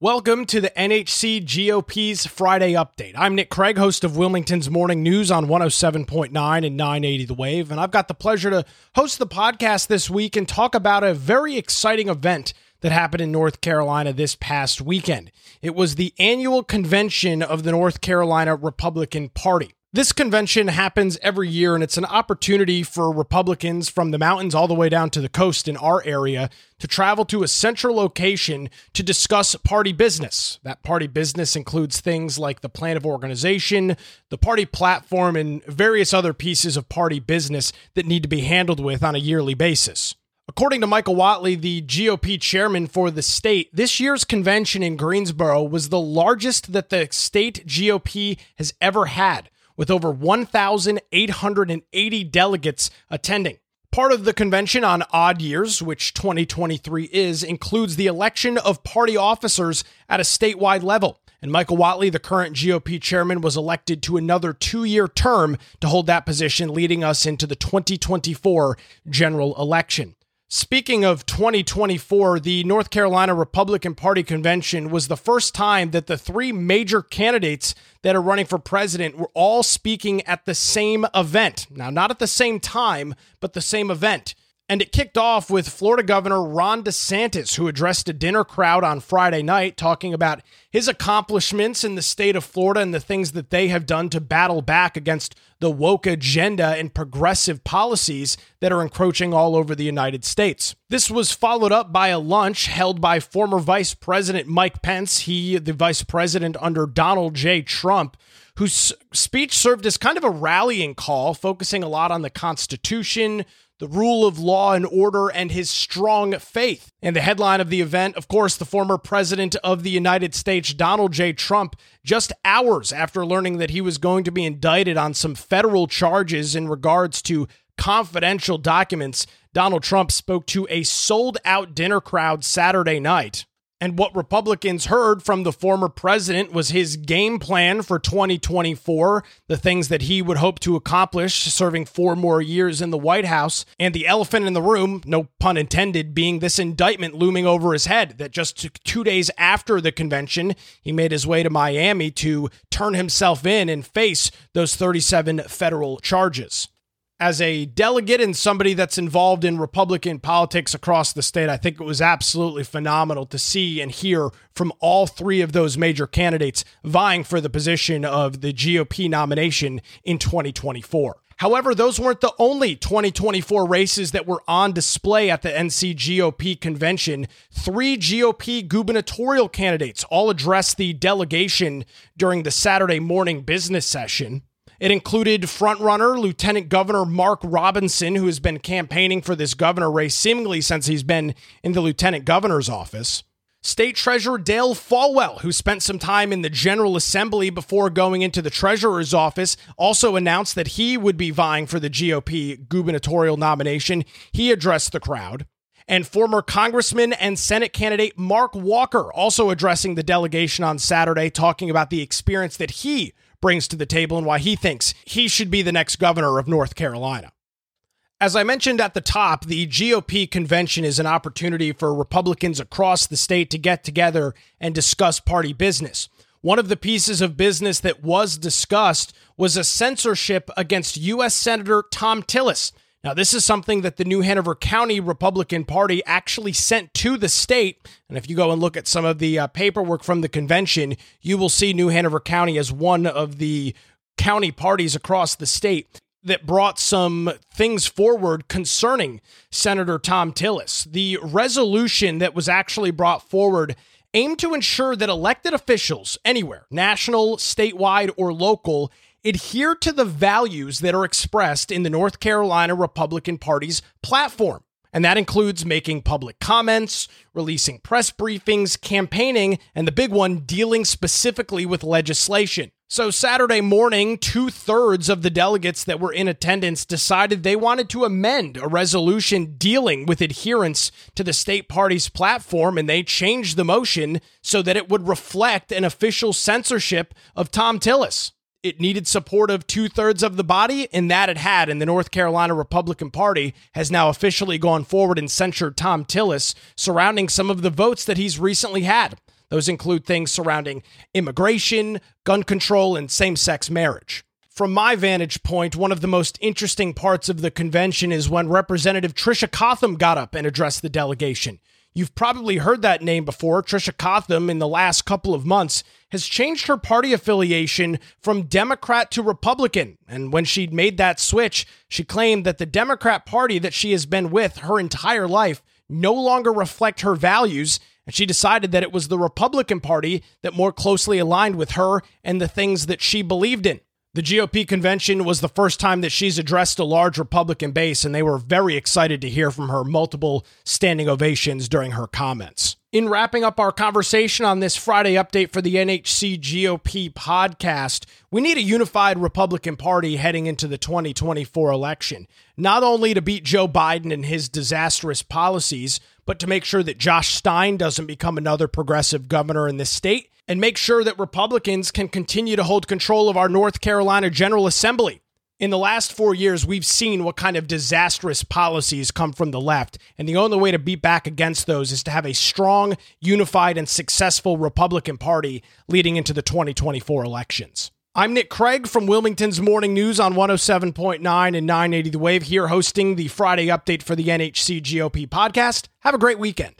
Welcome to the NHC GOP's Friday Update. I'm Nick Craig, host of Wilmington's Morning News on 107.9 and 980 The Wave, and I've got the pleasure to host the podcast this week and talk about a very exciting event that happened in North Carolina this past weekend. It was the annual convention of the North Carolina Republican Party. This convention happens every year, and it's an opportunity for Republicans from the mountains all the way down to the coast in our area to travel to a central location to discuss party business. That party business includes things like the plan of organization, the party platform, and various other pieces of party business that need to be handled with on a yearly basis. According to Michael Whatley, the GOP chairman for the state, this year's convention in Greensboro was the largest that the state GOP has ever had with over 1,880 delegates attending. Part of the convention on odd years, which 2023 is, includes the election of party officers at a statewide level. And Michael Whatley, the current GOP chairman, was elected to another two year term to hold that position, leading us into the 2024 general election. Speaking of 2024, the North Carolina Republican Party convention was the first time that the three major candidates that are running for president were all speaking at the same event. Now, not at the same time, but the same event. And it kicked off with Florida Governor Ron DeSantis, who addressed a dinner crowd on Friday night talking about his accomplishments in the state of Florida and the things that they have done to battle back against the woke agenda and progressive policies that are encroaching all over the United States. This was followed up by a lunch held by former Vice President Mike Pence, he, the vice president under Donald J. Trump whose speech served as kind of a rallying call, focusing a lot on the Constitution, the rule of law and order, and his strong faith. And the headline of the event, of course, the former president of the United States, Donald J. Trump, just hours after learning that he was going to be indicted on some federal charges in regards to confidential documents, Donald Trump spoke to a sold out dinner crowd Saturday night. And what Republicans heard from the former president was his game plan for 2024, the things that he would hope to accomplish serving four more years in the White House, and the elephant in the room, no pun intended, being this indictment looming over his head that just two days after the convention, he made his way to Miami to turn himself in and face those 37 federal charges as a delegate and somebody that's involved in Republican politics across the state, I think it was absolutely phenomenal to see and hear from all three of those major candidates vying for the position of the GOP nomination in 2024. However, those weren't the only 2024 races that were on display at the NC GOP convention. Three GOP gubernatorial candidates all addressed the delegation during the Saturday morning business session. It included frontrunner Lieutenant Governor Mark Robinson, who has been campaigning for this governor race seemingly since he's been in the lieutenant governor's office. State Treasurer Dale Folwell, who spent some time in the General Assembly before going into the Treasurer's office, also announced that he would be vying for the GOP gubernatorial nomination. He addressed the crowd. And former Congressman and Senate candidate Mark Walker also addressing the delegation on Saturday, talking about the experience that he brings to the table and why he thinks he should be the next governor of North Carolina. As I mentioned at the top, the GOP convention is an opportunity for Republicans across the state to get together and discuss party business. One of the pieces of business that was discussed was a censorship against U.S. Senator Thom Tillis. Now, this is something that the New Hanover County Republican Party actually sent to the state. And if you go and look at some of the uh, paperwork from the convention, you will see New Hanover County as one of the county parties across the state that brought some things forward concerning Senator Thom Tillis. The resolution that was actually brought forward aimed to ensure that elected officials anywhere, national, statewide, or local, adhere to the values that are expressed in the North Carolina Republican Party's platform. And that includes making public comments, releasing press briefings, campaigning, and the big one, dealing specifically with legislation. So, Saturday morning, two thirds of the delegates that were in attendance decided they wanted to amend a resolution dealing with adherence to the state party's platform, and they changed the motion so that it would reflect an official censorship of Thom Tillis it needed support of two thirds of the body, and that it had. And the North Carolina Republican Party has now officially gone forward and censured Thom Tillis surrounding some of the votes that he's recently had. Those include things surrounding immigration, gun control, and same sex marriage. From my vantage point, one of the most interesting parts of the convention is when Representative Tricia Cotham got up and addressed the delegation. You've probably heard that name before. Tricia Cotham, in the last couple of months, has changed her party affiliation from Democrat to Republican. And when she'd made that switch, she claimed that the Democrat Party that she has been with her entire life no longer reflect her values and she decided that it was the Republican Party that more closely aligned with her and the things that she believed in. The GOP convention was the first time that she's addressed a large Republican base, and they were very excited to hear from her multiple standing ovations during her comments. In wrapping up our conversation on this Friday update for the NHC GOP podcast, we need a unified Republican Party heading into the 2024 election, not only to beat Joe Biden and his disastrous policies, but to make sure that Josh Stein doesn't become another progressive governor in this state and make sure that Republicans can continue to hold control of our North Carolina General Assembly. In the last four years, we've seen what kind of disastrous policies come from the left. And the only way to beat back against those is to have a strong, unified, and successful Republican Party leading into the 2024 elections. I'm Nick Craig from Wilmington's Morning News on 107.9 and 980 The Wave, here hosting the Friday update for the NHC GOP podcast. Have a great weekend.